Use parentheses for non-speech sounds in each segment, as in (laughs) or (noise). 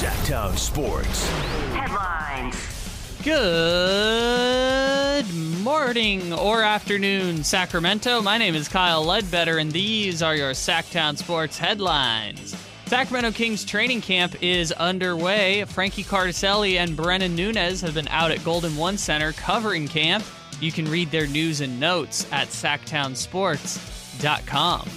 Sactown Sports. Headlines. Good morning or afternoon, Sacramento. My name is Kyle Ledbetter, and these are your Sactown Sports headlines. Sacramento Kings training camp is underway. Frankie Cardicelli and Brennan Nunez have been out at Golden One Center covering camp. You can read their news and notes at sactownsports.com.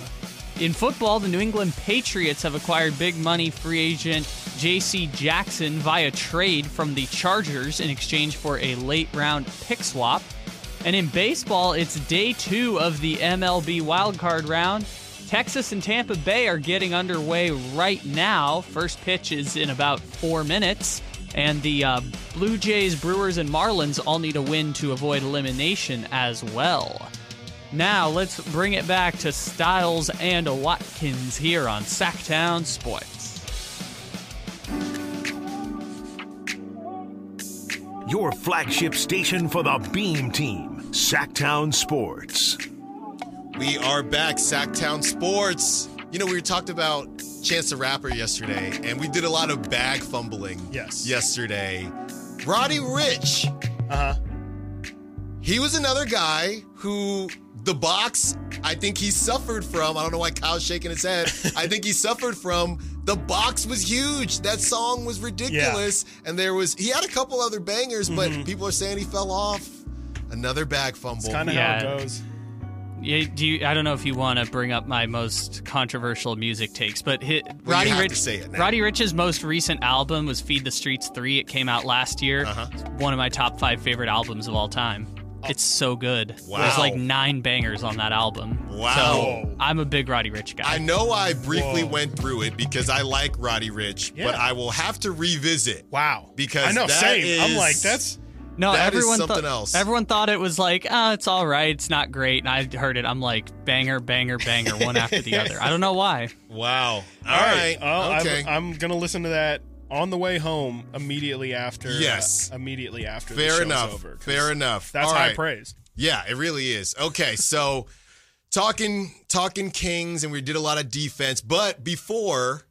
In football, the New England Patriots have acquired big money free agent J.C. Jackson via trade from the Chargers in exchange for a late round pick swap. And in baseball, it's day two of the MLB wildcard round. Texas and Tampa Bay are getting underway right now. First pitch is in about four minutes. And the uh, Blue Jays, Brewers, and Marlins all need a win to avoid elimination as well. Now let's bring it back to Stiles and Watkins here on Sactown Sports. Your flagship station for the Beam Team, Sactown Sports. We are back, Sactown Sports. You know, we talked about Chance the Rapper yesterday, and we did a lot of bag fumbling Yes. yesterday. Roddy Ricch, Uh huh. He was another guy who the box, I think he suffered from. I don't know why Kyle's shaking his head. (laughs) I think he suffered from the box was huge. That song was ridiculous. And there was, he had a couple other bangers, but people are saying he fell off. Another bag fumble. It's kind of Yeah. how it goes. Yeah, do you, I don't know if you want to bring up my most controversial music takes, but hit, Well, Roddy Ricch, say it. Roddy Ricch's most recent album was "Feed the Streets 3. It came out last year. Uh-huh. It's one of my top five favorite albums of all time. It's so good. Wow. There's like nine bangers on that album. Wow. So I'm a big Roddy Ricch guy. I know I briefly Whoa. went through it because I like Roddy Ricch, Yeah. but I will have to revisit. Wow. Because I know, that same. I'm like, that's No, That is everyone something thought, else. Everyone thought it was like, ah, it's all right, it's not great. And I heard it, I'm like, banger, banger, banger, one after the (laughs) other. I don't know why. Wow. all right. Well, Well, okay. I'm, I'm gonna listen to that on the way home immediately after. uh, Yes. immediately after. the Fair show's enough. Over, Fair enough. That's All high right. praise. Yeah, it really is. Okay, so (laughs) talking talking Kings and we did a lot of defense, but before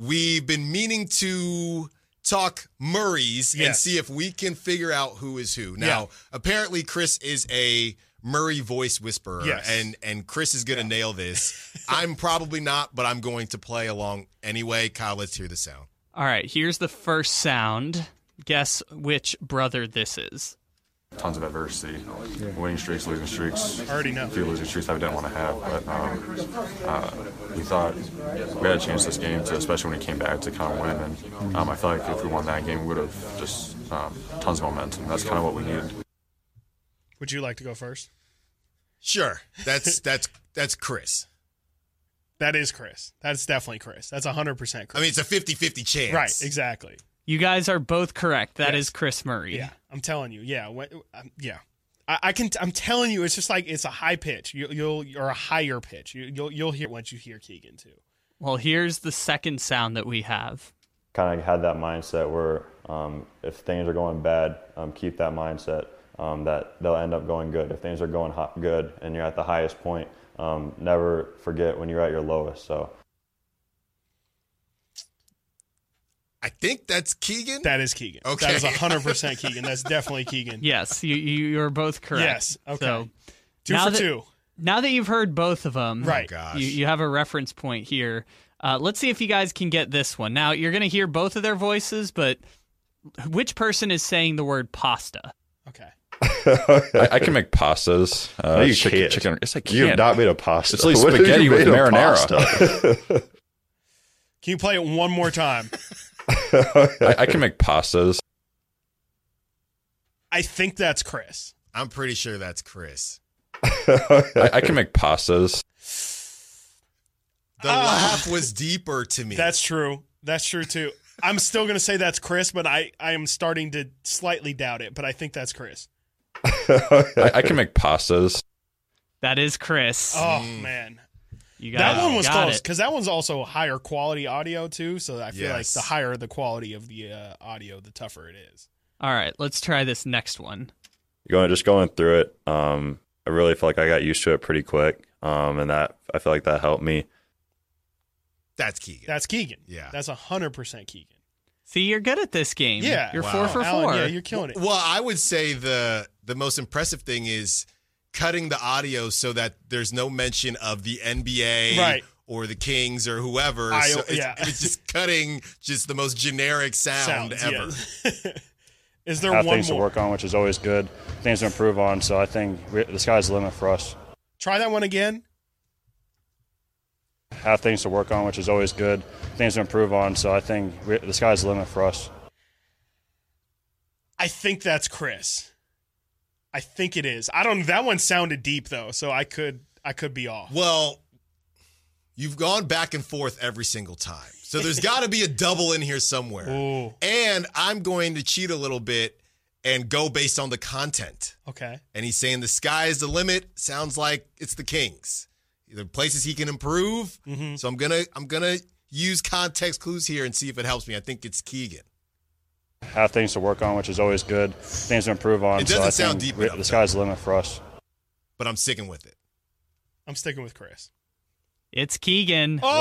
we've been meaning to talk Murray's and see if we can figure out who is who. Now, Yeah. apparently Chris is a Murray voice whisperer Yes. and and Chris is going to nail this. (laughs) I'm probably not, but I'm going to play along anyway. Kyle, let's hear the sound. All right, here's the first sound. Guess which brother this is. tons of adversity, winning streaks, losing streaks. I already know. A few losing streaks that we didn't want to have, but um, uh, we thought we had a chance this game to, especially when it came back to kind of win. And um, I feel like if we won that game, we would have just um, tons of momentum. That's kind of what we needed. Would you like to go first? Sure. That's (laughs) that's that's Kris. That is Kris. That's definitely Kris. That's 100% Kris. I mean, it's a 50-50 chance. right, exactly. You guys are both correct. That is Yes. Kris Murray. Yeah, I'm telling you. Yeah, when, um, yeah. I, I can. I'm telling you, it's just like it's a high pitch. You, you'll or a higher pitch. You, you'll you'll hear once you hear Keegan too. Well, here's the second sound that we have. kind of had that mindset where um, if things are going bad, um, keep that mindset um, that they'll end up going good. If things are going hot, good and you're at the highest point, um, never forget when you're at your lowest. So I think that's Keegan. That is Keegan. Okay. That is 100 percent (laughs) Keegan. That's definitely Keegan. Yes, you, you you're both correct. Yes, okay. So Two now for that- two. now that you've heard both of them, Right. gosh. You, you have a reference point here. Uh, let's see if you guys can get this one. Now you're going to hear both of their voices, but which person is saying the word pasta? Okay. (laughs) I, I can make pastas. Uh, No, you chicken, can't. chicken. Yes, I can. you've not made a pasta. It's like When spaghetti with marinara. (laughs) Can you play it one more time? (laughs) I, I can make pastas. I think that's Kris. I'm pretty sure that's Kris. I, I can make pastas. The Ah. laugh was deeper to me. That's true. That's true too. I'm still gonna say that's Kris, but I I am starting to slightly doubt it. But I think that's Kris. (laughs) I, I can make pastas. That is Kris. Oh Mm. man, you got that one was got close because that one's also higher quality audio too. So I feel like the higher the quality of the uh, audio, the tougher it is. All right, let's try this next one. going just going through it, um, I really feel like I got used to it pretty quick, um, and that I feel like that helped me. That's Keegan. That's Keegan. Yeah. That's 100% Keegan. See, you're good at this game. Yeah. You're Wow. four for Allen, four. yeah, you're killing it. Well, I would say the the most impressive thing is cutting the audio so that there's no mention of the NBA Right. or the Kings or whoever. I- so it's, yeah. it's just (laughs) cutting just the most generic sound Sounds, ever. yeah. (laughs) Is there have one things more? to work on, which is always good. Things to improve on. So I think we, the sky's the limit for us. Try that one again. Have things to work on, which is always good. Things to improve on. So I think we, the sky's the limit for us. I think that's Kris. I think it is. I don't. That one sounded deep though, so I could I could be off. Well, you've gone back and forth every single time. So there's got to be a double in here somewhere. Ooh. And I'm going to cheat a little bit and go based on the content. Okay. And he's saying the sky is the limit. Sounds like it's the Kings. The places he can improve. Mm-hmm. So I'm gonna I'm gonna use context clues here and see if it helps me. I think it's Keegan. Have things to work on, which is always good. Things to improve on. It so doesn't I sound think deep we, enough, the sky's the limit for us. But I'm sticking with it. I'm sticking with Kris. It's Keegan. Oh Wow.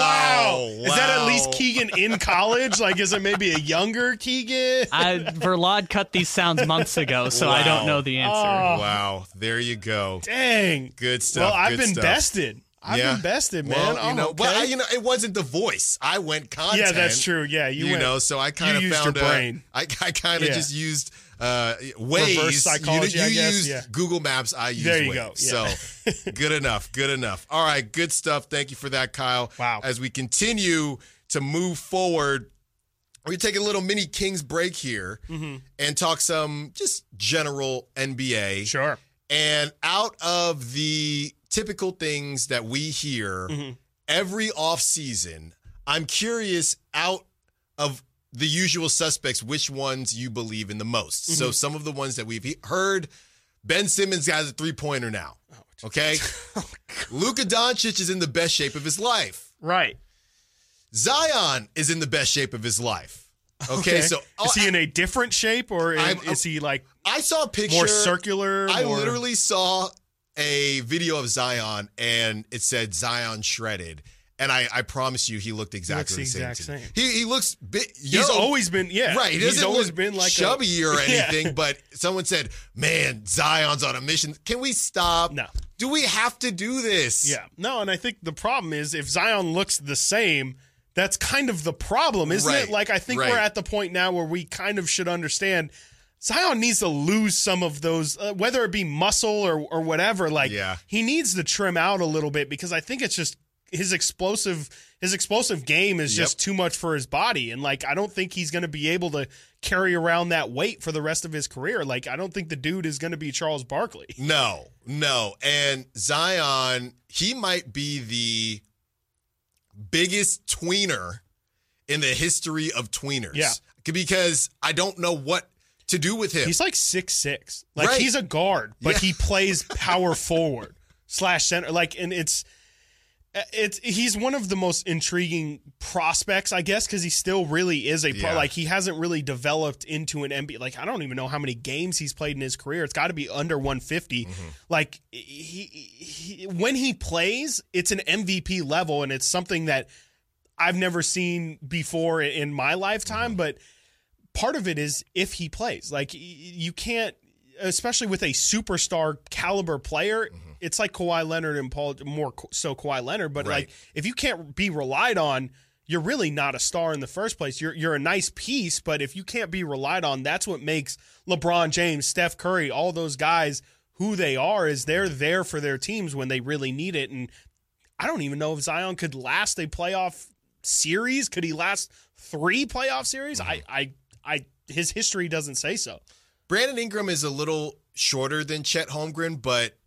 wow! Is that at least Keegan in college? Like, is it maybe a younger Keegan? I, Verlad cut these sounds months ago, so I don't know the answer. Oh. Wow. There you go. Dang. Good stuff. Well, I've good been stuff. bested. I've Yeah. been bested, man. Well, you know, okay. well, I- you know, it wasn't the voice. I went content. yeah, that's true. Yeah, you, You, went, know, so I kind of used found your a- brain. I, I kind of Yeah. just used uh, Waze. psychology, You, you used yeah. Google Maps. I use There you Waze. go, yeah. So (laughs) good enough. Good enough. All right, good stuff. Thank you for that, Kyle. Wow. As we continue to move forward, we're take a little mini Kings break here and talk some just general NBA. Sure. And out of the typical things that we hear Mm-hmm. every offseason, I'm curious out of the usual suspects, which ones you believe in the most. Mm-hmm. So some of the ones that we've he- heard, Ben Simmons has a three pointer now. Oh, Okay. (laughs) Luka Doncic is in the best shape of his life. Right. Zion is in the best shape of his life. Okay. So is he in a different shape, or is, I'm- is he like I saw a picture. more circular? I or- literally saw a video of Zion and it said Zion shredded. And I, I promise you, he looked exactly Looks the same. exact to me. same. He, he looks bit. He's always been yeah. right. He he's always been like chubby a, or (laughs) Yeah. anything. But someone said, "Man, Zion's on a mission." Can we stop? No. Do we have to do this? Yeah. No, and I think the problem is if Zion looks the same, that's kind of the problem, isn't Right, it? Like I think right. we're at the point now where we kind of should understand Zion needs to lose some of those, uh, whether it be muscle or or whatever. Like Yeah. he needs to trim out a little bit because I think it's just his explosive his explosive game is Yep. just too much for his body and like I don't think he's going to be able to carry around that weight for the rest of his career like I don't think the dude is going to be Charles Barkley (laughs) No, no. And Zion, he might be the biggest tweener in the history of tweeners. Yeah. Because I don't know what to do with him. He's like six six. Like Right. he's a guard, but Yeah. he plays power forward slash center. Like, and it's it's he's one of the most intriguing prospects, I guess, because he still really is a pro. Yeah. Like he hasn't really developed into an NBA. Like I don't even know how many games he's played in his career. It's got to be under 150. Mm-hmm. Like he, he when he plays, it's an MVP level, and it's something that I've never seen before in my lifetime. Mm-hmm. But part of it is if he plays. Like you can't, especially with a superstar caliber player. Mm-hmm. It's like Kawhi Leonard and Paul, more so Kawhi Leonard. But Right. like if you can't be relied on, you're really not a star in the first place. You're you're a nice piece, but if you can't be relied on, that's what makes LeBron James, Steph Curry, all those guys who they are. Is they're there for their teams when they really need it. And I don't even know if Zion could last a playoff series. Could he last three playoff series? Mm-hmm. I, I, I, his history doesn't say so. Brandon Ingram is a little shorter than Chet Holmgren, but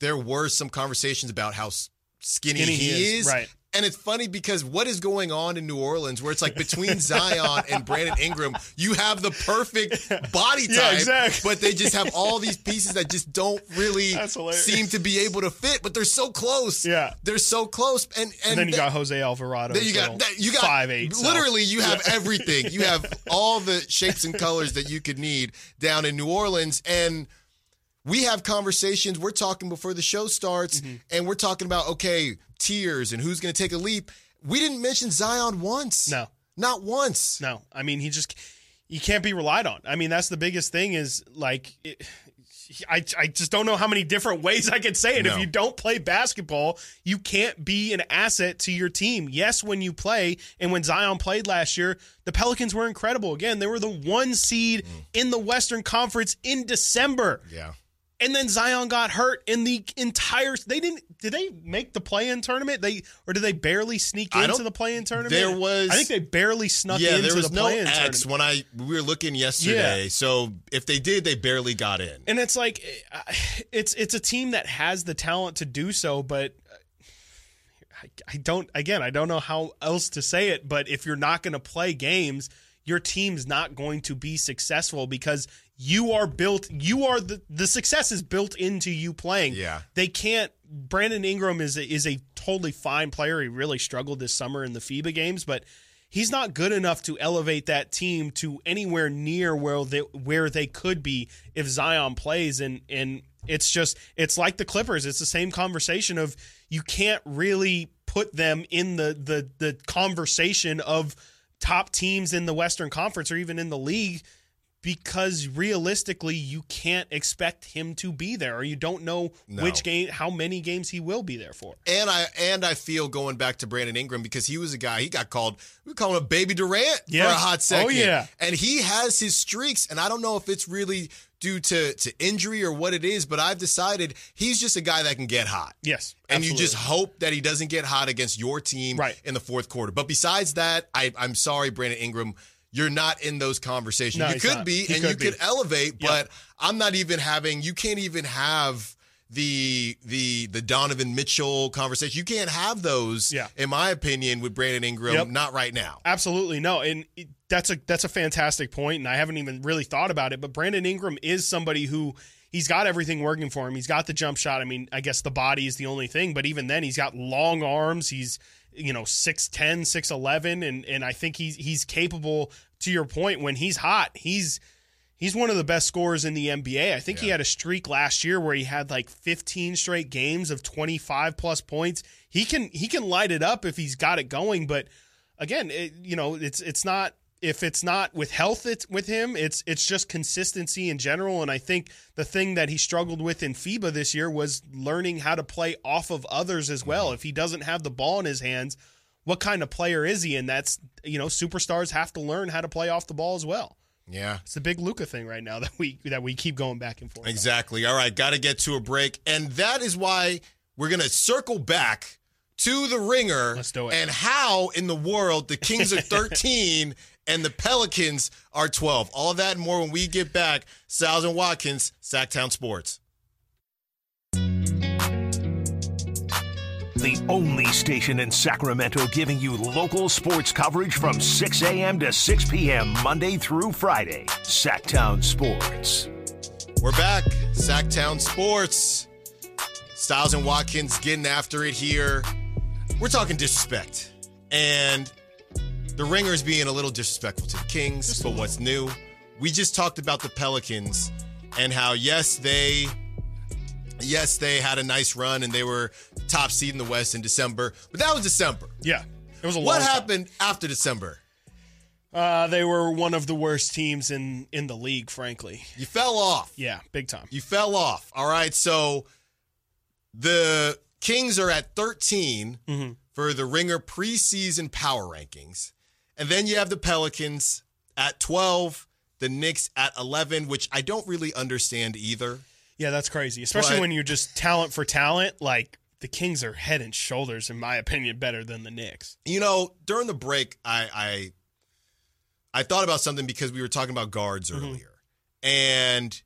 there were some conversations about how skinny, Skinny he, he is. right. And it's funny because what is going on in New Orleans where it's like between Zion and Brandon Ingram, you have the perfect (laughs) body type, Yeah, exactly. but they just have all these pieces that just don't really seem to be able to fit, but they're so close. Yeah. They're so close. And and, And then you they- got Jose Alvarado. then you so got that, you got five eight. so- Literally, you have everything. You have (laughs) all the shapes and colors that you could need down in New Orleans, and we have conversations. We're talking before the show starts, Mm-hmm. and we're talking about okay tiers and who's going to take a leap. we didn't mention Zion once. No. Not once. No, I mean he just he can't be relied on. I mean that's the biggest thing is like it, I I just don't know how many different ways I could say it. No. If you don't play basketball, you can't be an asset to your team. Yes, when you play and when Zion played last year, the Pelicans were incredible. Again, they were the one seed in the Western Conference in December. Yeah. And then Zion got hurt in the entire. They didn't. Did they make the play-in tournament? They or did they barely sneak into the play-in tournament? there was- I think they barely snuck Yeah, into there was the no X tournament. when I we were looking yesterday. So if they did, they barely got in. And it's like (sighs) it's it's a team that has the talent to do so, but uh, I, I don't. Again, I don't know how else to say it. But if you're not going to play games, your team's not going to be successful because you are built. You are the the success is built into you playing. Yeah. they can't. Brandon Ingram is a, is a totally fine player. He really struggled this summer in the FIBA games, but he's not good enough to elevate that team to anywhere near where they where they could be if Zion plays and and it's just it's like the Clippers it's the same conversation of you can't really put them in the the the conversation of top teams in the Western Conference or even in the league because realistically you can't expect him to be there or you don't know No. which game how many games he will be there for. And I and I feel going back to Brandon Ingram because he was a guy he got called we call him a baby Durant Yeah. for a hot second. Oh, yeah. and he has his streaks, and I don't know if it's really due to to injury or what it is, but I've decided he's just a guy that can get hot. Yes. And you just hope that he doesn't get hot against your team Right. in the fourth quarter. But besides that, I, I'm sorry, Brandon Ingram, you're not in those conversations. No, you could not. be, He and could you be. could elevate, Yep. but I'm not even having. You can't even have the the the Donovan Mitchell conversation. You can't have those, Yeah. in my opinion, with Brandon Ingram. Yep. Not right now. Absolutely no, and that's a that's a fantastic point, and I haven't even really thought about it. But Brandon Ingram is somebody who he's got everything working for him. He's got the jump shot. I mean, I guess the body is the only thing, but even then, he's got long arms. He's you know 6'10", 6'11", and and I think he's he's capable. To your point, when he's hot, he's He's one of the best scorers in the NBA. I think he had a streak last year where he had like 15 straight games of 25 plus points. He can he can light it up if he's got it going, but again, it, you know, it's it's not if it's not with health it's with him, it's it's just consistency in general and I think the thing that he struggled with in FIBA this year was learning how to play off of others as well. If he doesn't have the ball in his hands, what kind of player is he? And that's you know, superstars have to learn how to play off the ball as well. Yeah. It's the big Luka thing right now (laughs) that we that we keep going back and forth. on. Exactly. All right, got to get to a break. And that is why we're going to circle back to the ringer Let's do it. and how in the world the Kings are (laughs) 13 and the Pelicans are 12. All that and more when we get back. Stiles and Watkins, Sactown Sports. The only station in Sacramento giving you local sports coverage from 6 a.m. to 6 p.m. Monday through Friday. Sactown Sports. We're back. Sactown Sports. Stiles and Watkins getting after it here. We're talking disrespect. And the Ringers being a little disrespectful to the Kings, but what's new? We just talked about the Pelicans and how, yes, they. Yes, they had a nice run and they were top seed in the West in December, but that was December. Yeah, it was a lot. What long time. happened after December? Uh, they were one of the worst teams in in the league, frankly. You fell off. Yeah, big time. You fell off. All right. So the Kings are at 13 Mm-hmm. for the Ringer preseason power rankings. And then you have the Pelicans at 12, the Knicks at 11, which I don't really understand either. Yeah, that's crazy. Especially But- when you're just talent for talent. Like the Kings are head and shoulders, in my opinion, better than the Knicks. You know, during the break, I I, I thought about something because we were talking about guards Mm-hmm. earlier. And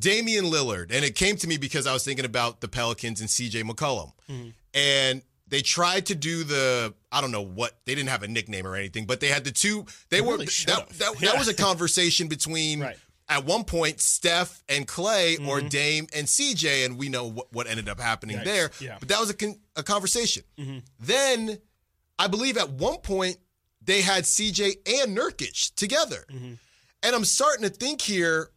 Damian Lillard, and it came to me because I was thinking about the Pelicans and CJ McCollum. Mm-hmm. And they tried to do the I don't know what they didn't have a nickname or anything, but they had the two they, were really that, that, that Yeah. was a conversation between Right. at one point Steph and Klay or Mm-hmm. Dame and CJ, and we know what, what ended up happening Yikes. there. Yeah. But that was a, con- a conversation. Mm-hmm. Then I believe at one point they had CJ and Nurkic together. Mm-hmm. And I'm starting to think here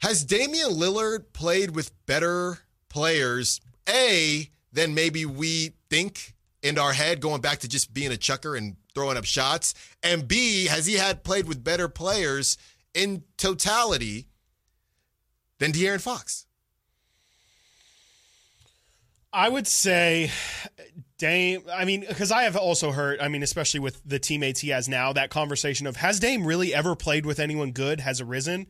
has Damian Lillard played with better players, A, than maybe we think in our head going back to just being a chucker and throwing up shots? And B, has he had played with better players in totality than De'Aaron Fox? I would say Dame. I mean, because I have also heard. I mean, especially with the teammates he has now, that conversation of has Dame really ever played with anyone good has arisen.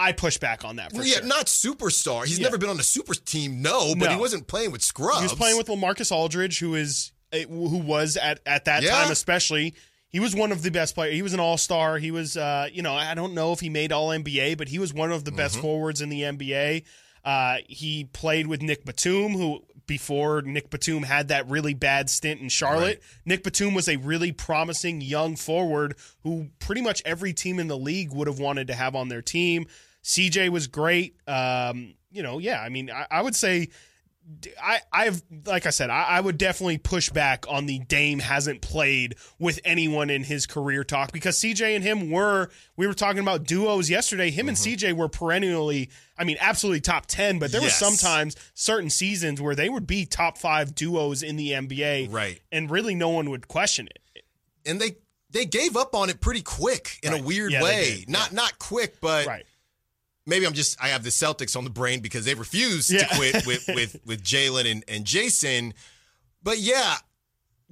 I push back on that for Well, yeah, sure. not superstar. He's Yeah. never been on a super team, no, but No. he wasn't playing with scrubs. He was playing with Lamarcus Aldridge, who is who was at at that Yeah. time especially. He was one of the best players. He was an all star. He was, uh, you know, I don't know if he made All NBA, but he was one of the best Mm-hmm. forwards in the NBA. Uh, he played with Nick Batum, who before Nick Batum had that really bad stint in Charlotte. Nick Batum was a really promising young forward who pretty much every team in the league would have wanted to have on their team. CJ was great. Um, you know, yeah, I mean, I, I would say I, I've like I said, I, I would definitely push back on the Dame hasn't played with anyone in his career talk because CJ and him were we were talking about duos yesterday. Him and CJ were perennially, I mean, absolutely top ten, but there Yes. were sometimes certain seasons where they would be top five duos in the NBA, Right. And really, no one would question it. and they they gave up on it pretty quick in Right. a weird Yeah, way. Not not quick, but Right? Maybe I'm just I have the Celtics on the brain because they refused Yeah. to quit (laughs) with with with Jaylen and, and Jayson. But yeah,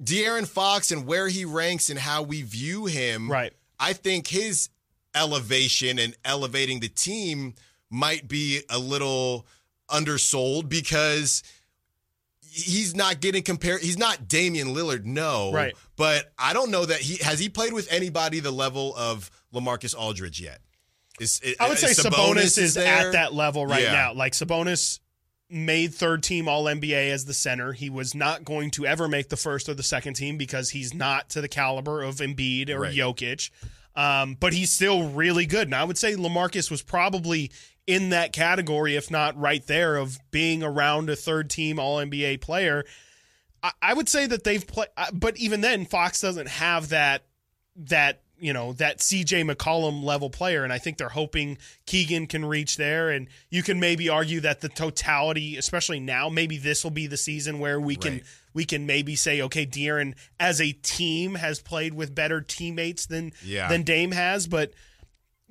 De'Aaron Fox and where he ranks and how we view him. Right. I think his elevation and elevating the team might be a little undersold because he's not getting compared. He's not Damian Lillard, no. Right. But I don't know that he has he played with anybody the level of Lamarcus Aldridge yet. Is, I would say is Sabonis, is there? at that level right Yeah. now. Like Sabonis made third team All NBA as the center. He was not going to ever make the first or the second team because he's not to the caliber of Embiid or Right. Jokic. Um, but he's still really good. And I would say Lamarcus was probably in that category, if not right there, of being around a third team All NBA player. I, I would say that they've played, but even then, Fox doesn't have that that you know that CJ McCollum level player, and I think they're hoping Keegan can reach there. And you can maybe argue that the totality, especially now, maybe this will be the season where we can we can maybe say, okay, De'Aaron as a team has played with better teammates than Yeah. than Dame has, but.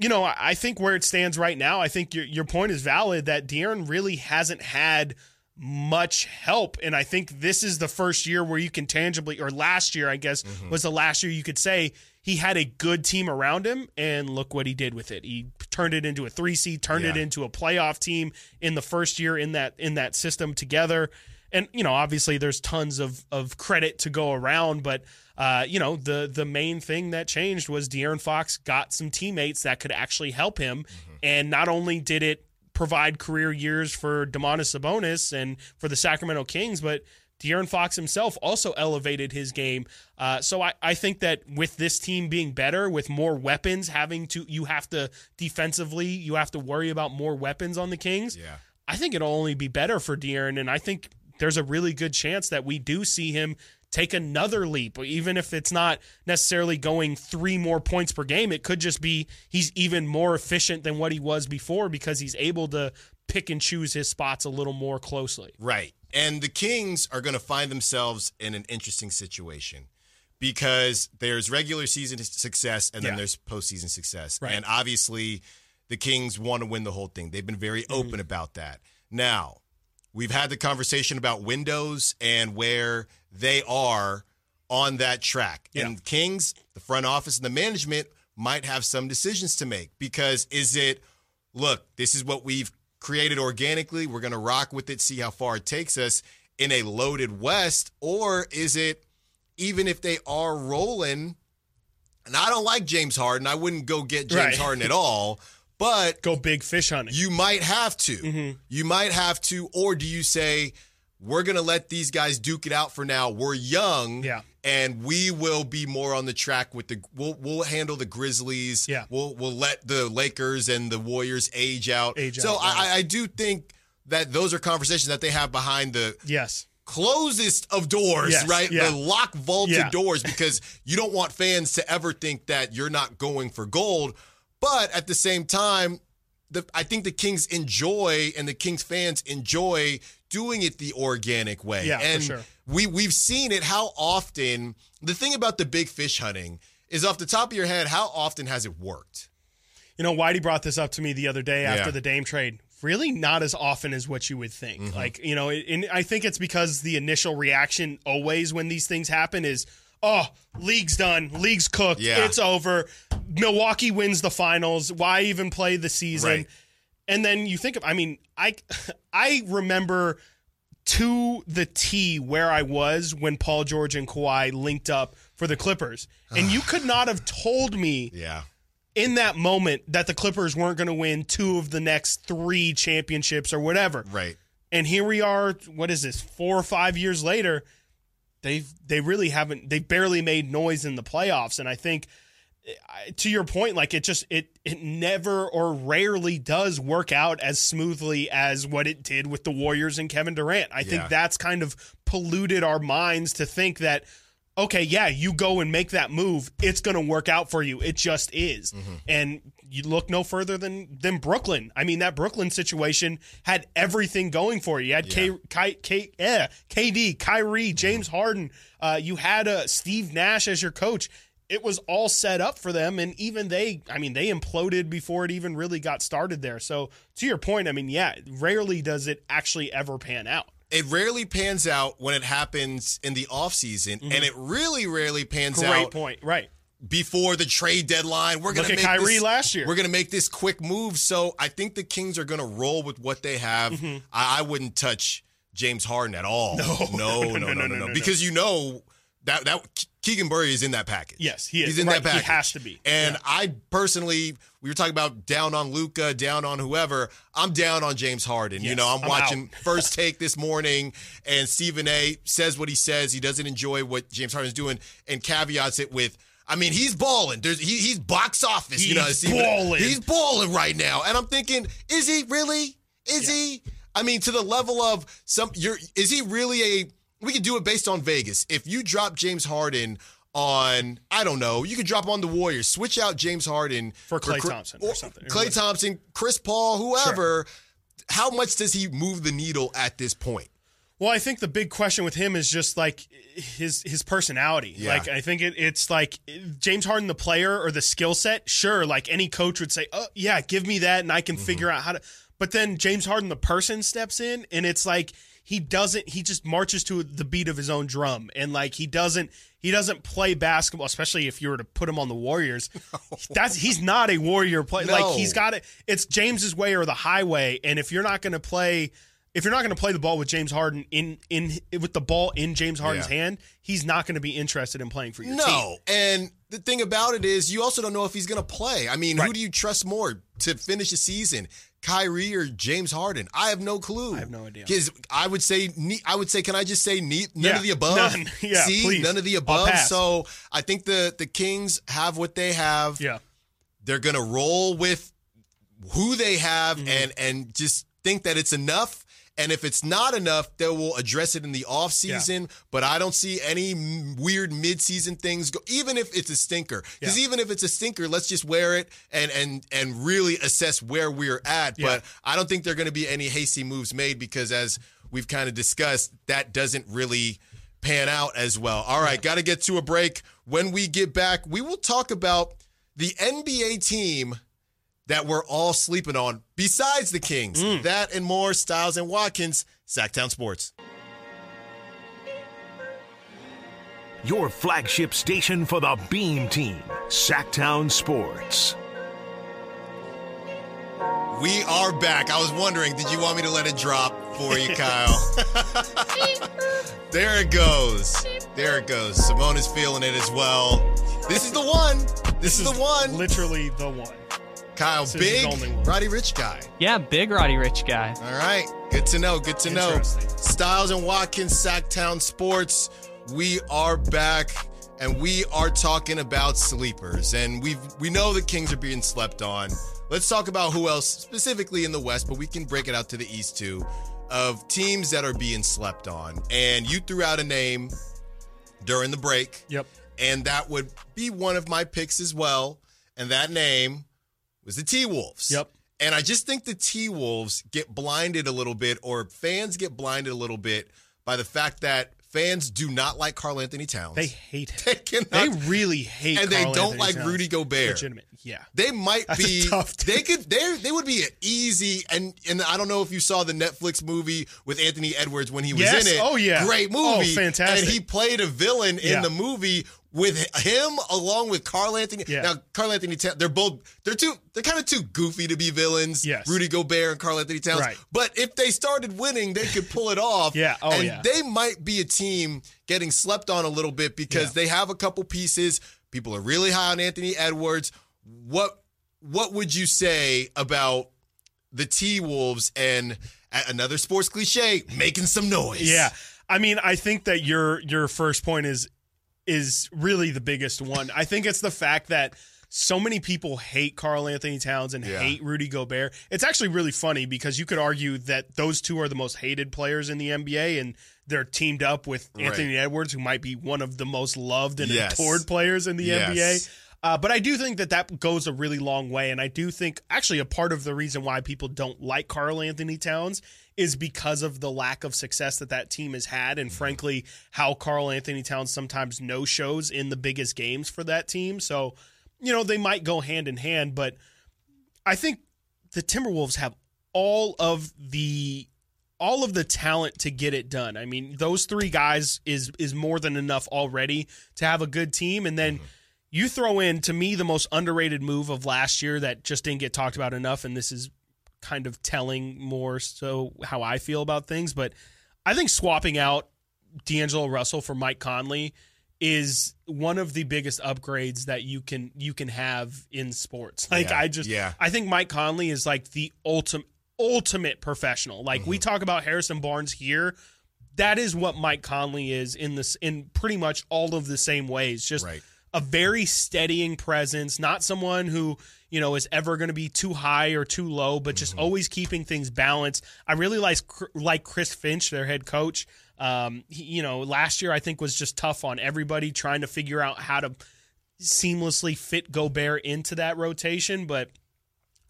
You know, I I think where it stands right now, I think your your point is valid that De'Aaron really hasn't had much help. And I think this is the first year where you can tangibly, or last year, I guess, was the last year you could say he had a good team around him. And look what he did with it. He turned it into a three seed, turned it into a playoff team in the first year in that in that system together. And you know, obviously, there's tons of of credit to go around, but uh, you know, the the main thing that changed was De'Aaron Fox got some teammates that could actually help him, and not only did it provide career years for Domantas Sabonis and for the Sacramento Kings, but De'Aaron Fox himself also elevated his game. Uh, so I, I think that with this team being better, with more weapons, having to you have to defensively, you have to worry about more weapons on the Kings. Yeah. I think it'll only be better for De'Aaron, and I think there's a really good chance that we do see him take another leap, even if it's not necessarily going three more points per game. It could just be he's even more efficient than what he was before because he's able to pick and choose his spots a little more closely. Right. And the Kings are going to find themselves in an interesting situation because there's regular season success and then Yeah. there's postseason success. Right. And obviously, the Kings want to win the whole thing. They've been very mm-hmm. open about that. Now, we've had the conversation about windows and where they are on that track. Yeah. And Kings, the front office, and the management might have some decisions to make because is it, look, this is what we've created organically. We're going to rock with it, see how far it takes us in a loaded West, or is it even if they are rolling? And I don't like James Harden. I wouldn't go get James Right. Harden at all. But Go big fish hunting. you might have to. Mm-hmm. You might have to, or do you say, we're going to let these guys duke it out for now? We're young. Yeah. And we will be more on the track with the we'll we'll handle the Grizzlies. Yeah. We'll we'll let the Lakers and the Warriors age out. Age so out, I, right. I I do think that those are conversations that they have behind the yes. closest of doors, Yes, right? yeah. The lock vaulted Yeah. doors because you don't want fans to ever think that you're not going for gold. But at the same time, the, I think the Kings enjoy and the Kings fans enjoy doing it the organic way. Yeah, for and sure. we we've seen it. How often? The thing about the big fish hunting is off the top of your head. How often has it worked? You know, Whitey brought this up to me the other day after Yeah. the Dame trade. Really, not as often as what you would think. Mm-hmm. Like, you know, and I think it's because the initial reaction always when these things happen is, oh, league's done, league's cooked, Yeah. it's over. Milwaukee wins the finals. Why even play the season? Right. And then you think of, I mean, I, (laughs) I remember to the T where I was when Paul George and Kawhi linked up for the Clippers, and you could not have told me Yeah. in that moment that the Clippers weren't going to win two of the next three championships or whatever. Right. And here we are. What is this? Four or five years later, they've they really haven't. They barely made noise in the playoffs. And I think, to your point, like it just it it never or rarely does work out as smoothly as what it did with the Warriors and Kevin Durant. I Yeah. think that's kind of polluted our minds to think that. Okay, yeah, you go and make that move. It's going to work out for you. It just is. And you look no further than than Brooklyn. I mean, that Brooklyn situation had everything going for you. You had K, K, K, eh, KD, Kyrie, James Harden. Uh, you had uh, Steve Nash as your coach. It was all set up for them, and even they, I mean, they imploded before it even really got started there. So, to your point, I mean, yeah, rarely does it actually ever pan out. It rarely pans out when it happens in the offseason, and it really rarely pans Mm-hmm. Great out point, right? before the trade deadline. We're gonna make Kyrie this, last year. We're gonna make this quick move. So I think the Kings are gonna roll with what they have. Mm-hmm. I, I wouldn't touch James Harden at all. (laughs) No, no, no, no, no, no, (laughs) no. because you know that that Keegan Murray is in that package. Yes, he is. He's in Right, that he package. has to be. And I personally, we were talking about down on Luka, down on whoever. I'm down on James Harden. you know, I'm, I'm watching (laughs) first take this morning, and Stephen A. says what he says. He doesn't enjoy what James Harden's doing, and caveats it with. I mean, he's balling. There's he, he's box office. you know, He's Stephen A. balling. He's balling right now, and I'm thinking, is he really? Is he? I mean, to the level of some. You're. Is he really a? We can do it based on Vegas. If you drop James Harden on, I don't know, you could drop on the Warriors. Switch out James Harden For Klay Chri- Thompson or something. Klay Thompson, Chris Paul, whoever. How much does he move the needle at this point? Well, I think the big question with him is just like his his personality. Yeah. Like I think it, it's like James Harden, the player or the skill set. Sure, like any coach would say, "Oh yeah, give me that, and I can mm-hmm. figure out how to." But then James Harden, the person, steps in, and it's like he doesn't. He just marches to the beat of his own drum, and like he doesn't. He doesn't play basketball, especially if you were to put him on the Warriors. (laughs) That's he's not a warrior player. No. Like he's got it. It's James's way or the highway. And if you're not going to play, if you're not going to play the ball with James Harden in in with the ball in James Harden's Yeah. hand, he's not going to be interested in playing for your team. No. And the thing about it is, you also don't know if he's going to play. I mean, who do you trust more to finish the season? Kyrie or James Harden? I have no clue. I have no idea. Because I would say, I would say, can I just say none Yeah, of the above? none. (laughs) Yeah, See, please. none of the above. So I think the the Kings have what they have. Yeah. They're going to roll with who they have Mm-hmm. and and just think that it's enough. And if it's not enough, they will address it in the offseason. But I don't see any weird midseason things go even if it's a stinker. Because Yeah. even if it's a stinker, let's just wear it and and and really assess where we're at. Yeah. But I don't think there are going to be any hasty moves made because as we've kind of discussed, that doesn't really pan out as well. All right, got to get to a break. When we get back, we will talk about the NBA team that we're all sleeping on besides the Kings. Mm. That and more, Stiles and Watkins, Sactown Sports. Your flagship station for the Beam Team, Sactown Sports. We are back. I was wondering, did you want me to let it drop for you, (laughs) Kyle? there it goes. There it goes. Simone is feeling it as well. This is the one. This, is, the one. Literally the one. Kyle, is the big only. Roddy Ricch guy. Yeah, big Roddy Ricch guy. All right. Good to know. Good to know. Stiles and Watkins, Sactown Sports. We are back and we are talking about sleepers. And we we know the Kings are being slept on. Let's talk about who else specifically in the West, but we can break it out to the East too, of teams that are being slept on. And you threw out a name during the break. Yep. And that would be one of my picks as well. And that name was the T Wolves. Yep. And I just think the T Wolves get blinded a little bit, or fans get blinded a little bit by the fact that fans do not like Karl Anthony Towns. They hate him. (laughs) They cannot- They really hate and they Karl don't Anthony like Towns. Rudy Gobert. Legitimate. Yeah. They might That's be. they could. They they would be an easy and and I don't know if you saw the Netflix movie with Anthony Edwards when he was Yes. in it. Oh, yeah. great movie. Oh, movie. fantastic. And he played a villain in Yeah. the movie with him along with Karl Anthony. Yeah. Now Karl Anthony, Ta- they're both they're too they're kind of too goofy to be villains. Yes. Rudy Gobert and Karl Anthony Towns. Right. But if they started winning, they could pull it off. (laughs) Yeah. Oh, and yeah. They might be a team getting slept on a little bit because Yeah. they have a couple pieces. People are really high on Anthony Edwards. What what would you say about the T Wolves and another sports cliche making some noise? Yeah. I mean, I think that your your first point is is really the biggest one. I think it's the fact that so many people hate Karl Anthony Towns and Yeah. hate Rudy Gobert. It's actually really funny because you could argue that those two are the most hated players in the NBA and they're teamed up with Right. Anthony Edwards who might be one of the most loved and Yes. adored players in the Yes. NBA. Uh, but I do think that that goes a really long way. And I do think actually a part of the reason why people don't like Karl Anthony Towns is because of the lack of success that that team has had. And frankly, how Karl Anthony Towns sometimes no shows in the biggest games for that team. So, you know, they might go hand in hand. But I think the Timberwolves have all of the all of the talent to get it done. I mean, those three guys is is more than enough already to have a good team and then you throw in to me the most underrated move of last year that just didn't get talked about enough and this is kind of telling more so how I feel about things, but I think swapping out D'Angelo Russell for Mike Conley is one of the biggest upgrades that you can you can have in sports. (laughs) Like Yeah, I just yeah. I think Mike Conley is like the ultimate ultimate professional. Like Mm-hmm. we talk about Harrison Barnes here, that is what Mike Conley is in this in pretty much all of the same ways. Just Right. A very steadying presence, not someone who, you know, is ever going to be too high or too low, but just always keeping things balanced. I really like like Chris Finch, their head coach. Um, he, you know, last year I think was just tough on everybody trying to figure out how to seamlessly fit Gobert into that rotation, but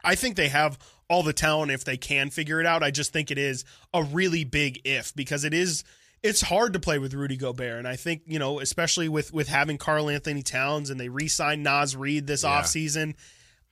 I think they have all the talent if they can figure it out. I just think it is a really big if because it is it's hard to play with Rudy Gobert. And I think, you know, especially with with having Karl Anthony Towns and they re-signed Naz Reid this Yeah. offseason,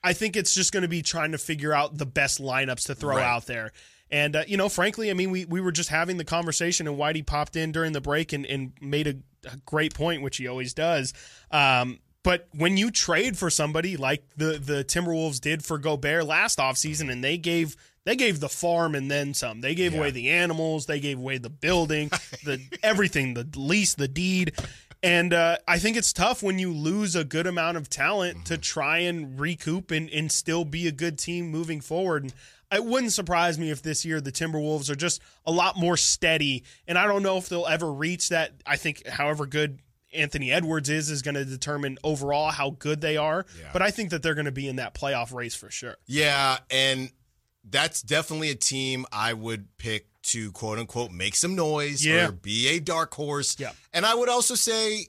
I think it's just going to be trying to figure out the best lineups to throw Right. out there. And uh, you know, frankly, I mean, we we were just having the conversation, and Whitey popped in during the break and, and made a, a great point, which he always does. Um, but when you trade for somebody like the the Timberwolves did for Gobert last offseason, and they gave they gave the farm and then some. They gave Yeah. away the animals, they gave away the building, (laughs) the everything, the lease, the deed. And uh, I think it's tough when you lose a good amount of talent to try and recoup and, and still be a good team moving forward. And it wouldn't surprise me if this year the Timberwolves are just a lot more steady. And I don't know if they'll ever reach that. I think, however good Anthony Edwards is, is going to determine overall how good they are. Yeah. But I think that they're going to be in that playoff race for sure. Yeah, and that's definitely a team I would pick to quote unquote make some noise Yeah. or be a dark horse. Yeah. And I would also say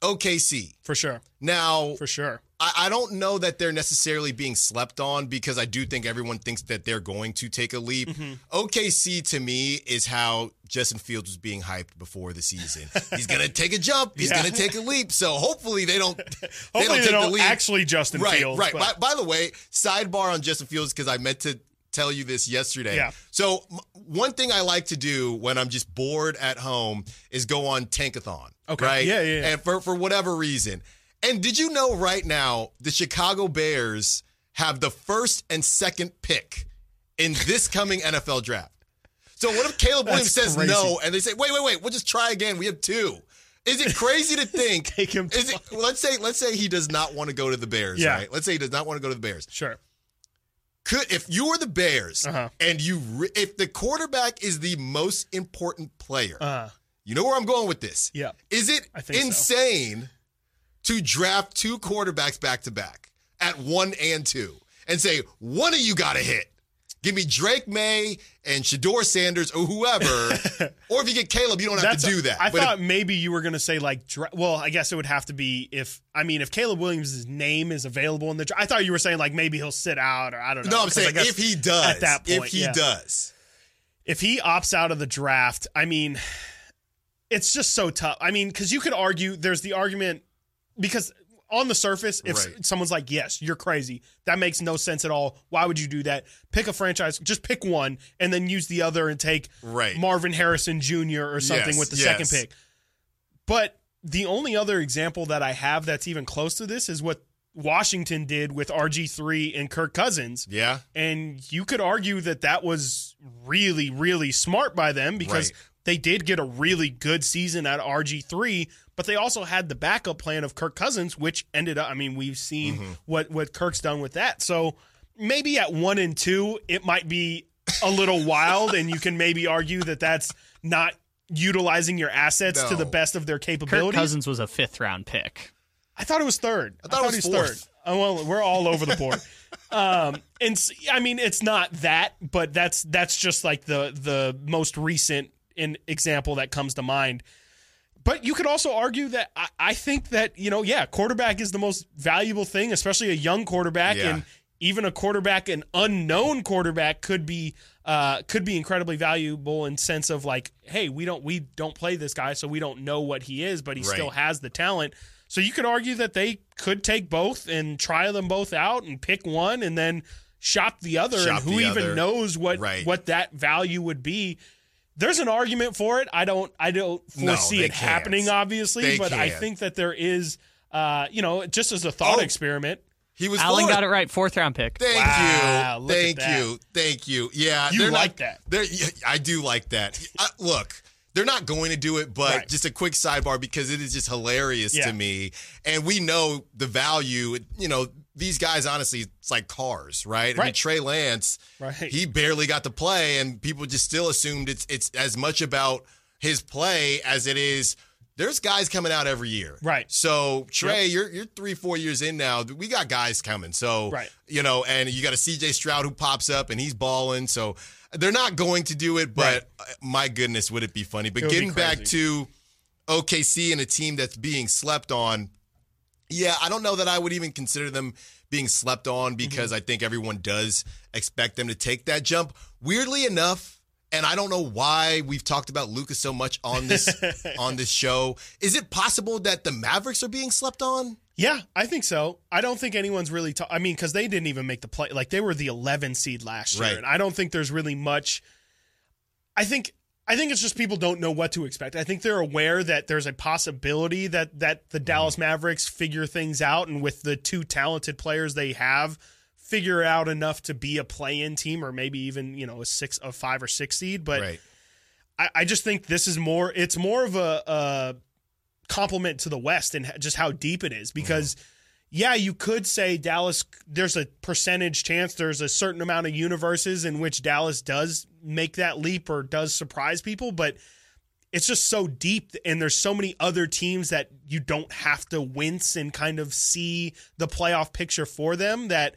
OKC. For sure. Now, For sure. I, I don't know that they're necessarily being slept on because I do think everyone thinks that they're going to take a leap. Mm-hmm. OKC to me is how Justin Fields was being hyped before the season. He's gonna take a jump. He's Yeah. gonna take a leap. So hopefully they don't. (laughs) Hopefully they take don't, the actually Justin right, Fields. right. but- By, by the way, sidebar on Justin Fields because I meant to tell you this yesterday. Yeah. So one thing I like to do when I'm just bored at home is go on Tankathon. Okay. Right. Yeah, yeah, yeah. And for for whatever reason. And did you know right now the Chicago Bears have the first and second pick in this coming NFL draft? So what if Caleb Williams says crazy. no and they say, wait, wait, wait, we'll just try again. We have two. Is it crazy to think? (laughs) Take him Is it, let's say let's say he does not want to go to the Bears, Yeah. right? Let's say he does not want to go to the Bears. Sure. Could if you were the Bears Uh-huh. and you re- if the quarterback is the most important player, Uh, you know where I'm going with this. Yeah. Is it I think so. To draft two quarterbacks back to back at one and two and say one of you got to hit? Give me Drake Maye and Shedeur Sanders or whoever. (laughs) or if you get Caleb, you don't have that's to do that. I But if- thought maybe you were going to say like, well, I guess it would have to be if I mean if Caleb Williams' name is available in the. I thought you were saying like maybe he'll sit out or I don't know. no, I'm saying if he does. at that point, if he yeah. does. if he opts out of the draft, I mean, it's just so tough. I mean, because you could argue there's the argument because on the surface, if Right. someone's like, "Yes, you're crazy," that makes no sense at all. Why would you do that? Pick a franchise, just pick one, and then use the other and take Right. Marvin Harrison Jr. or something Yes, with the yes. second pick. But the only other example that I have that's even close to this is what Washington did with RG3 and Kirk Cousins. Yeah. And you could argue that that was really, really smart by them because Right. they did get a really good season at RG3, but they also had the backup plan of Kirk Cousins, which ended up, I mean, we've seen Mm-hmm. what, what Kirk's done with that. So maybe at one and two, it might be a little wild, and you can maybe argue that that's not utilizing your assets to the best of their Kirk capabilities. Cousins was a fifth round pick. I thought it was third. I thought it was was third. Oh, well, we're all over the board. (laughs) um, and I mean, it's not that, but that's that's just like the the most recent in example that comes to mind. But you could also argue that I, I think that you know, yeah, quarterback is the most valuable thing, especially a young quarterback, Yeah. and even a quarterback, an unknown quarterback, could be uh, could be incredibly valuable in sense of like, hey, we don't we don't play this guy, so we don't know what he is, but he Right. still has the talent. So you could argue that they could take both and try them both out and pick one and then shop the other, Shop and who even other. knows what Right. what that value would be. There's an argument for it. I don't I don't foresee they it happening, can't. obviously, They but I can't. think that there is, uh, you know, just as a thought Oh. experiment. He was Allen got it right, fourth round pick. Thank Wow, you. look at Thank that. you. Thank you. Yeah. You they're like not, that. They're, yeah, I do like that. Uh, look, they're not going to do it, but Right. just a quick sidebar because it is just hilarious Yeah. to me. And we know the value. You know, these guys, honestly, it's like cars, right? I mean, Right. Trey Lance, Right. he barely got to play, and people just still assumed it's it's as much about his play as it is. There's guys coming out every year, Right. So Trey, you're you're three four years in now. We got guys coming, so Right. you know, and you got a CJ Stroud who pops up and he's balling. So they're not going to do it, but uh, my goodness, would it be funny? But getting back to OKC and a team that's being slept on, yeah, I don't know that I would even consider them being slept on because Mm-hmm. I think everyone does expect them to take that jump. Weirdly enough, and I don't know why we've talked about Lucas so much on this (laughs) on this show. Is it possible that the Mavericks are being slept on? Yeah, I think so. I don't think anyone's really. Ta- I mean, because they didn't even make the play. Like they were the 11 seed last year, Right. and I don't think there's really much. I think I think it's just people don't know what to expect. I think they're aware that there's a possibility that that the mm-hmm. Dallas Mavericks figure things out, and with the two talented players they have, figure out enough to be a play-in team, or maybe even you know a six, a five or six seed. But right. I, I just think this is more. It's more of a, a compliment to the West and just how deep it is. Because, mm-hmm. yeah, you could say Dallas. There's a percentage chance. There's a certain amount of universes in which Dallas does make that leap or does surprise people, but it's just so deep and there's so many other teams that you don't have to wince and kind of see the playoff picture for them that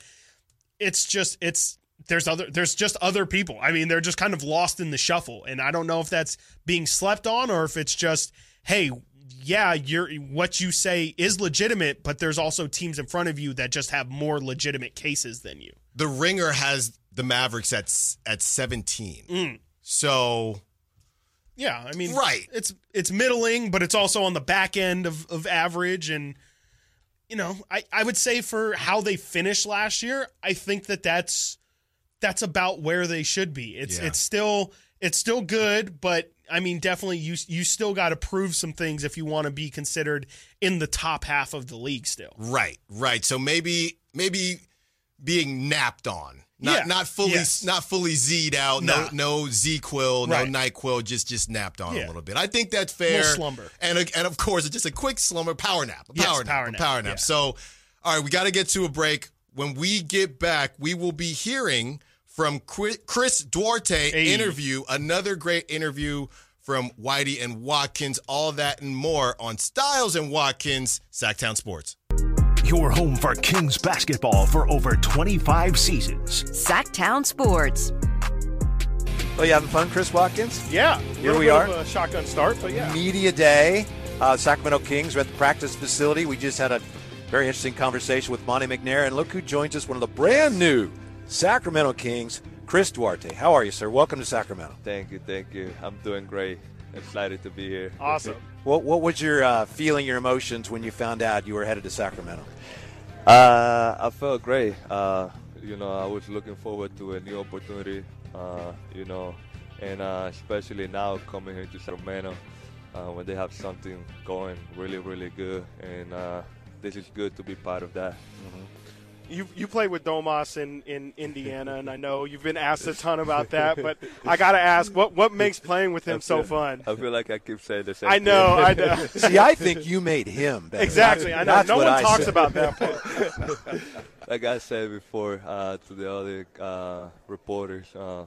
it's just it's there's other there's just other people. I mean, they're just kind of lost in the shuffle, and I don't know if that's being slept on or if it's just hey, yeah, you're what you say is legitimate, but there's also teams in front of you that just have more legitimate cases than you. The Ringer has the Mavericks at at 17. Mm. So Yeah, I mean, Right. It's it's middling, but it's also on the back end of of average, and you know, I I would say for how they finished last year, I think that that's that's about where they should be. It's Yeah. it's still it's still good, but I mean, definitely you you still got to prove some things if you want to be considered in the top half of the league. Still, right, right. So maybe maybe being napped on. Not Yeah. not fully Yes. not fully Z'd out. No Nah. no ZzzQuil, no Right. NyQuil, just just napped on Yeah. a little bit. I think that's fair. Slumber. And and of course, it's just a quick slumber, power nap, a Yes, power nap, power a nap, power nap. yeah. So, all right, we got to get to a break. When we get back, we will be hearing from Chris Duarte Hey. interview, another great interview from Whitey and Watkins, all that and more on Stiles and Watkins, Sactown Sports. Your home for Kings basketball for over 25 seasons. Sactown Sports. Well, you having fun, Chris Watkins? yeah, Here little we bit are. of a shotgun start, but yeah, Media Day. Uh, Sacramento Kings We're at the practice facility. We just had a very interesting conversation with Monte McNair, and look who joins us, one of the brand new Sacramento Kings, Chris Duarte. How are you, sir? Welcome to Sacramento. Thank you, thank you. I'm doing great. excited to be here. Awesome. What What was your uh, feeling, your emotions when you found out you were headed to Sacramento? Uh, I felt great. Uh, you know, I was looking forward to a new opportunity. Uh, you know, and uh, especially now coming here to Sacramento, when they have something going really, really good, and uh, this is good to be part of that. You you played with Domas in, in Indiana, and I know you've been asked a ton about that. But I got to ask, what what makes playing with him so fun? I feel like I keep saying the same. I know, thing. I know. (laughs) See, I think you made him better. Exactly, I know. That's No one I talks said. about that part. (laughs) like I said before uh, to the other uh, reporters, uh,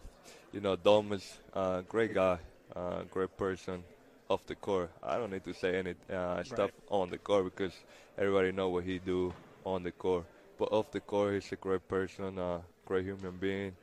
you know, Dom is a great guy, uh, great person off the court. I don't need to say any uh, stuff on the court because everybody know what he do on the court. But off the court, he's a great person, a great human being,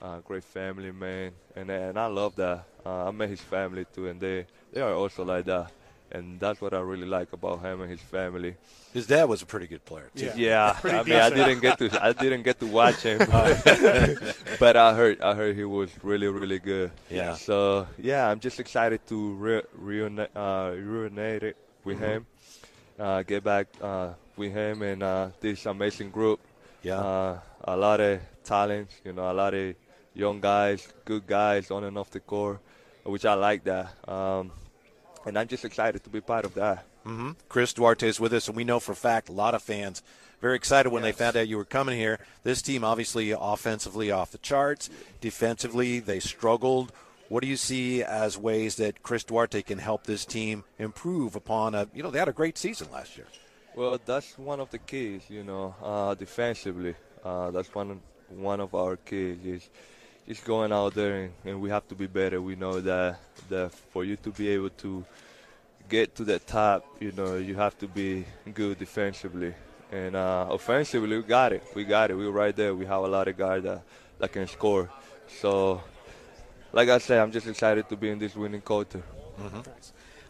a great family man, and and I love that. Uh, I met his family too, and they they are also like that. And that's what I really like about him and his family. His dad was a pretty good player too. Yeah, Pretty I mean, I didn't get to I didn't get to watch him, (laughs) but, (laughs) but I heard I heard he was really really good. Yeah. So yeah, I'm just excited to re- reunite uh, reunite it with Mhm. him, uh, get back uh, with him and uh, this amazing group. Yeah. Uh, a lot of talent, you know, a lot of young guys, good guys on and off the court, which I like that. Um, and I'm just excited to be part of that. hmm Chris Duarte is with us, and we know for a fact a lot of fans very excited when they found out you were coming here. This team, obviously, offensively off the charts. Defensively, they struggled. What do you see as ways that Chris Duarte can help this team improve upon a? You know, they had a great season last year. Well, that's one of the keys, you know, uh, defensively. Uh, that's one one of our keys is just going out there and, and we have to be better. We know that that for you to be able to get to the top, you know, you have to be good defensively. And uh, offensively, we got it. We got it. We're right there. We have a lot of guys that, that can score. So, like I said, I'm just excited to be in this winning culture.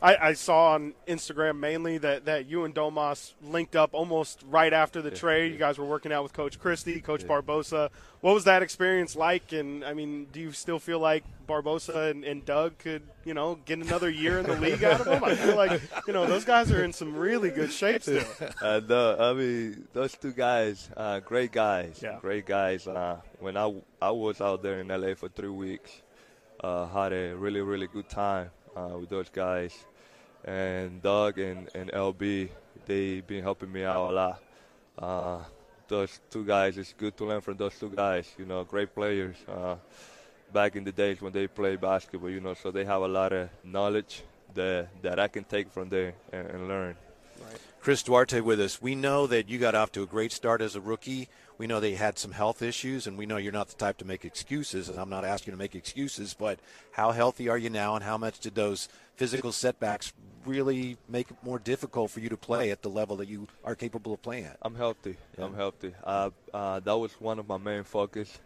I, I saw on Instagram mainly that, that you and Domas linked up almost right after the trade. You guys were working out with Coach Christie, Coach Barbosa. What was that experience like? And I mean, do you still feel like Barbosa and, and Doug could, you know, get another year in the league out of them? I feel like, you know, those guys are in some really good shape still. (laughs) Uh, no, I mean those two guys, uh, great guys, Yeah. great guys. Uh, when I I was out there in LA for three weeks, uh, had a really really good time uh, with those guys, and Doug and, and LB, they been helping me out a lot. Uh, those two guys, it's good to learn from those two guys. You know, great players. Uh, back in the days when they played basketball, you know, so they have a lot of knowledge that that I can take from there and, and learn. Chris Duarte with us. We know that you got off to a great start as a rookie. We know that you had some health issues, and we know you're not the type to make excuses. And I'm not asking you to make excuses, but how healthy are you now, and how much did those physical setbacks really make it more difficult for you to play at the level that you are capable of playing at? I'm healthy. I'm healthy. Uh, uh, that was one of my main focus.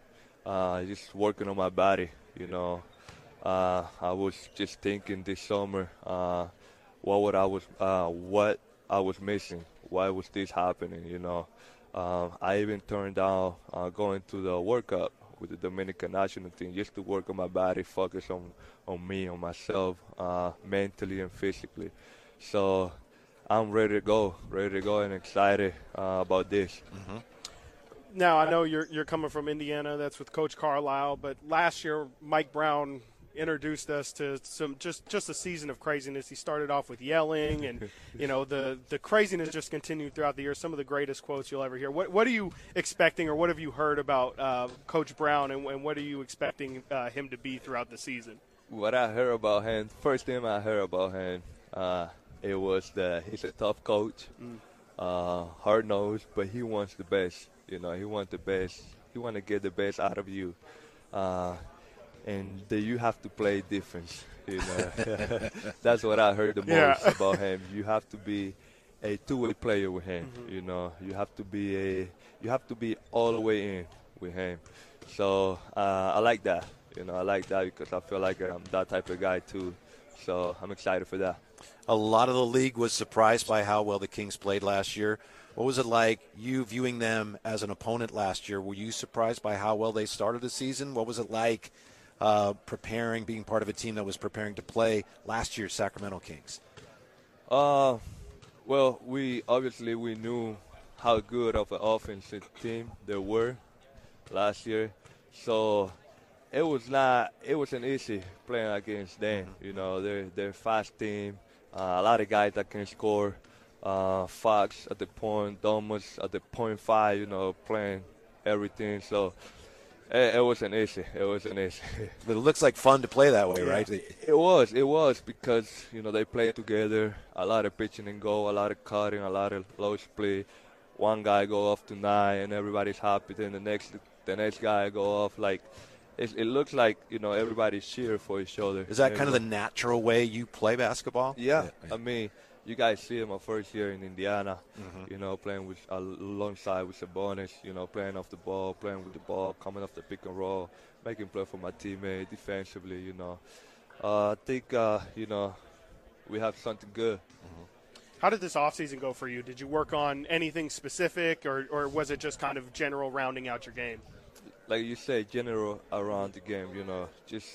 Uh, just working on my body. You know, uh, I was just thinking this summer, uh, what would I was, uh, what I was missing. Why was this happening? You know, um, I even turned down uh, going to the World Cup with the Dominican national team just to work on my body, focus on on me, on myself, uh, mentally and physically. So I'm ready to go, ready to go, and excited uh, about this. Now I know you're you're coming from Indiana. That's with Coach Carlisle. But last year, Mike Brown introduced us to some just just a season of craziness. He started off with yelling, and you know the the craziness just continued throughout the year. Some of the greatest quotes you'll ever hear. What what are you expecting, or what have you heard about uh, Coach Brown, and, and what are you expecting uh, him to be throughout the season? What I heard about him, first thing I heard about him, uh, it was that he's a tough coach, uh, hard nosed, but he wants the best. You know, he wants the best. He want to get the best out of you, uh, and that you have to play defense. You know, (laughs) that's what I heard the most Yeah. about him. You have to be a two-way player with him. You know, you have to be a, you have to be all the way in with him. So uh, I like that. You know, I like that because I feel like I'm that type of guy too. So I'm excited for that. A lot of the league was surprised by how well the Kings played last year. What was it like you viewing them as an opponent last year? Were you surprised by how well they started the season? What was it like uh, preparing, being part of a team that was preparing to play last year's Sacramento Kings? Uh, well, we obviously we knew how good of an offensive team they were last year, so it was not it wasn't easy playing against them. You know, they're they're a fast team, uh, a lot of guys that can score. Uh, Fox at the point, Domas at the point five. You know, playing everything. So Eh, it, it wasn't easy. It wasn't (laughs) easy. But it looks like fun to play that way, right? It was. It was because you know they play together. A lot of pitching and go, a lot of cutting, a lot of low split. One guy go off to nine, and everybody's happy. Then the next, the next guy go off. Like it, it looks like you know everybody's cheer for each other. Is that kind of the natural way you play basketball? yeah, I mean, you guys see my first year in Indiana. Mhm. You know, playing with alongside with Sabonis. You know, playing off the ball, playing with the ball, coming off the pick and roll, making play for my teammate defensively. You know, uh, I think uh, you know we have something good. How did this offseason go for you? Did you work on anything specific, or, or was it just kind of general rounding out your game? like you say, general around the game, you know, just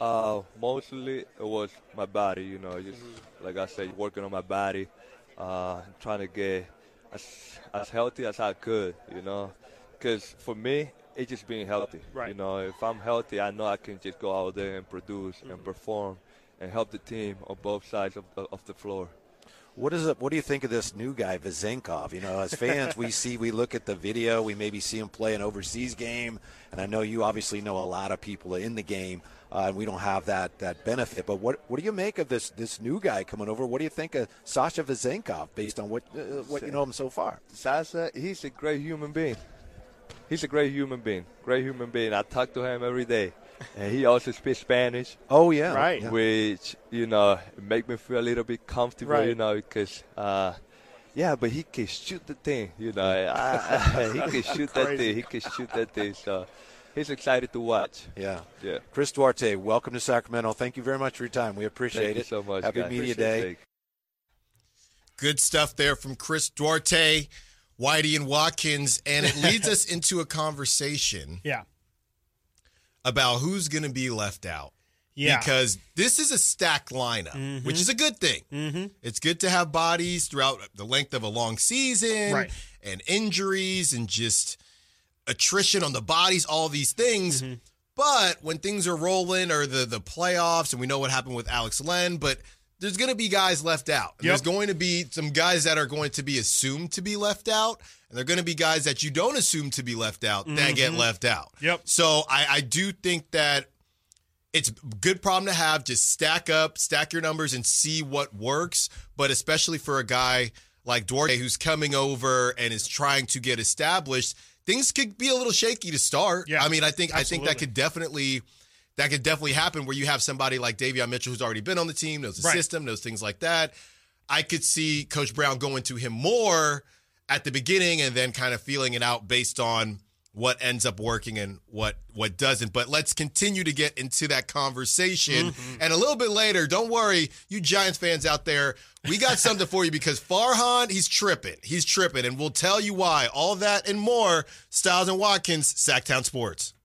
uh, mostly it was my body, you know, just like I said, working on my body, uh, trying to get as as healthy as I could, you know, because for me, it's just being healthy. Right. You know, if I'm healthy, I know I can just go out there and produce and perform and help the team on both sides of, of the floor. What is it? What do you think of this new guy, Vezenkov? You know, as fans, we see, we look at the video, we maybe see him play an overseas game, and I know you obviously know a lot of people in the game, uh, and we don't have that that benefit. But what what do you make of this this new guy coming over? What do you think of Sasha Vezenkov based on what uh, what you know him so far? Sasha, he's a great human being. He's a great human being. Great human being. I talk to him every day. And he also speaks Spanish. Oh yeah, Right. Yeah. Which, you know, make me feel a little bit comfortable, Right. you know, because uh yeah, but he can shoot the thing, you know. I, I, (laughs) he can shoot that thing. He can shoot that thing. So he's excited to watch. Yeah. Yeah. Chris Duarte, welcome to Sacramento. Thank you very much for your time. We appreciate Thank you it. so much. Happy guys. Media Appreciate Day. it. Good stuff there from Chris Duarte, Whitey, and Watkins. And it leads (laughs) us into a conversation Yeah. About who's going to be left out. Yeah. Because this is a stacked lineup, which is a good thing. Mm-hmm. It's good to have bodies throughout the length of a long season Right. and injuries and just attrition on the bodies, all these things. Mm-hmm. But when things are rolling or the the playoffs, and we know what happened with Alex Len, but there's going to be guys left out. Yep. There's going to be some guys that are going to be assumed to be left out, and there are going to be guys that you don't assume to be left out that get left out. Mm-hmm. Yep. So I, I do think that it's a good problem to have. Just stack up, stack your numbers, and see what works. But especially for a guy like Duarte who's coming over and is trying to get established, things could be a little shaky to start. Yeah, I mean, I think I think that could definitely that could definitely happen where you have somebody like Davion Mitchell who's already been on the team, knows the Right. system, knows things like that. I could see Coach Brown going to him more at the beginning and then kind of feeling it out based on what ends up working and what what doesn't. But let's continue to get into that conversation. Mm-hmm. And a little bit later, don't worry, you Giants fans out there, we got something for you because Farhan, he's tripping. He's tripping, and we'll tell you why. All that and more. Stiles and Watkins, Sactown Sports.